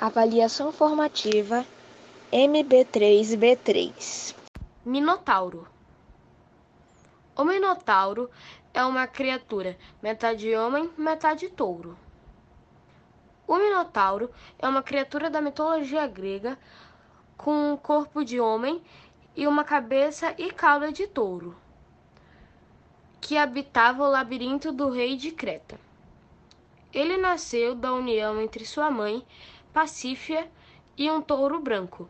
Avaliação formativa MB3B3 Minotauro O Minotauro é uma criatura metade homem, metade touro. O Minotauro é uma criatura da mitologia grega com um corpo de homem e uma cabeça e cauda de touro, que habitava o labirinto do rei de Creta. Ele nasceu da união entre sua mãe, Pacífia, e um touro branco,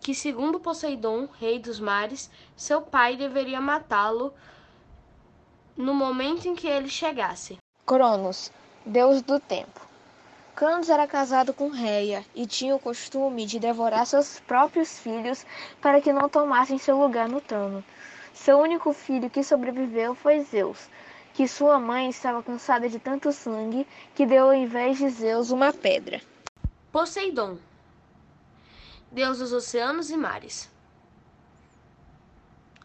que, segundo Poseidon, rei dos mares, seu pai deveria matá-lo no momento em que ele chegasse. Cronos, deus do tempo. Cronos era casado com Reia e tinha o costume de devorar seus próprios filhos para que não tomassem seu lugar no trono. Seu único filho que sobreviveu foi Zeus, que sua mãe estava cansada de tanto sangue que deu ao invés de Zeus uma pedra. Poseidon, deus dos oceanos e mares.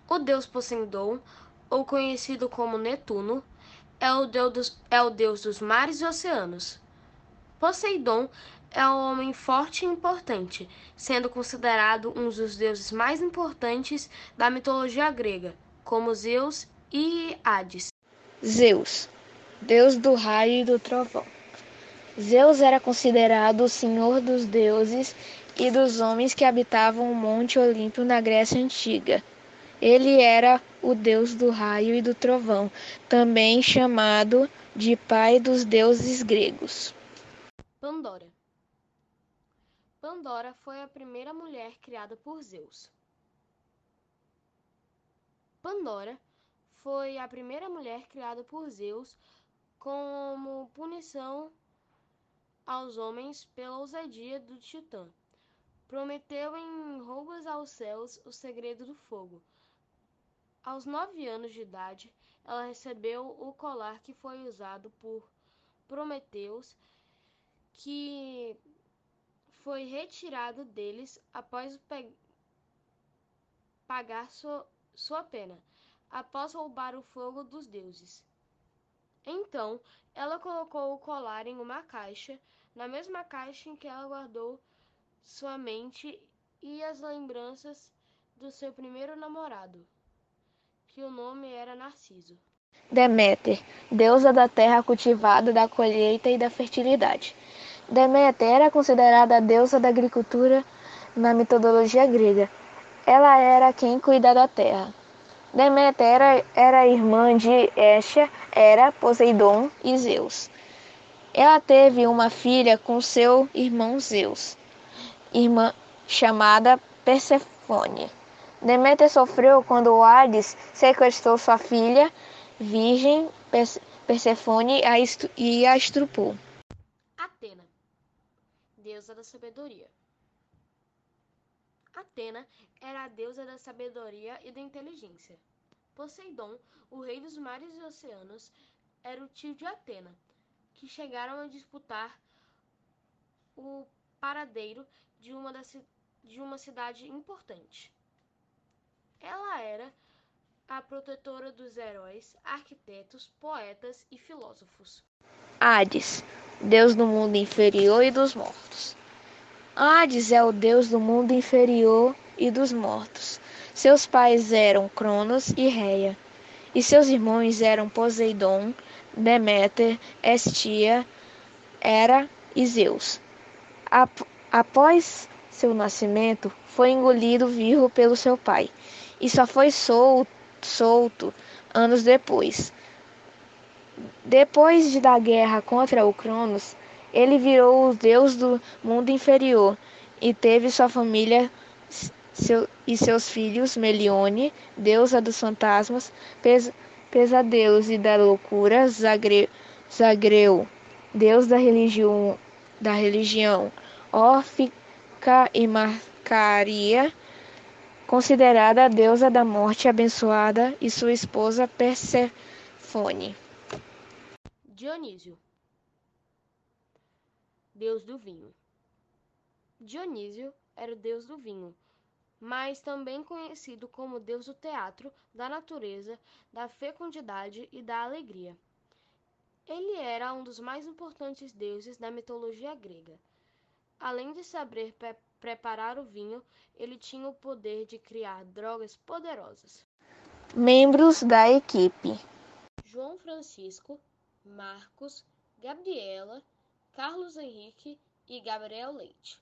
O deus Poseidon, ou conhecido como Netuno, é o deus dos, é o deus dos mares e oceanos. Poseidon é um homem forte e importante, sendo considerado um dos deuses mais importantes da mitologia grega, como Zeus e Hades. Zeus, deus do raio e do trovão. Zeus era considerado o senhor dos deuses e dos homens que habitavam o Monte Olimpo na Grécia Antiga. Ele era o deus do raio e do trovão, também chamado de pai dos deuses gregos. Pandora. Pandora foi a primeira mulher criada por Zeus. Pandora foi a primeira mulher criada por Zeus como punição aos homens pela ousadia do Titã. Prometeu em roubas aos céus o segredo do fogo. Aos nove anos de idade, ela recebeu o colar que foi usado por Prometeus que foi retirado deles após pagar sua, sua pena, após roubar o fogo dos deuses. Então, ela colocou o colar em uma caixa, na mesma caixa em que ela guardou sua mente e as lembranças do seu primeiro namorado, que o nome era Narciso. Deméter, deusa da terra cultivada, da colheita e da fertilidade. Deméter era considerada a deusa da agricultura na mitologia grega. Ela era quem cuida da terra. Deméter era, era irmã de Hestia, Hera, Poseidon e Zeus. Ela teve uma filha com seu irmão Zeus, irmã chamada Persefone. Deméter sofreu quando Hades sequestrou sua filha virgem Persefone e a estrupou deusa da sabedoria. Atena era a deusa da sabedoria e da inteligência. Poseidon, o rei dos mares e oceanos, era o tio de Atena, que chegaram a disputar o paradeiro de uma, das, de uma cidade importante. Ela era a protetora dos heróis, arquitetos, poetas e filósofos. Hades, deus do mundo inferior e dos mortos. Hades é o deus do mundo inferior e dos mortos. Seus pais eram Cronos e Reia, e seus irmãos eram Poseidon, Deméter, Estia, Hera e Zeus. Após seu nascimento, foi engolido vivo pelo seu pai, e só foi solto solto anos depois. Depois de da guerra contra o Cronos, ele virou o deus do mundo inferior e teve sua família seu, e seus filhos Melione, deusa dos fantasmas, pes, pesadelos e da loucura, Zagre, Zagreu, deus da religião, da religião, e Macaria, considerada a deusa da morte abençoada, e sua esposa Persefone. Dionísio, deus do vinho. Dionísio era o deus do vinho, mas também conhecido como deus do teatro, da natureza, da fecundidade e da alegria. Ele era um dos mais importantes deuses da mitologia grega. Além de saber pre preparar o vinho, ele tinha o poder de criar drogas poderosas. Membros da equipe: João Francisco, Marcos, Gabriela, Carlos Henrique e Gabriel Leite.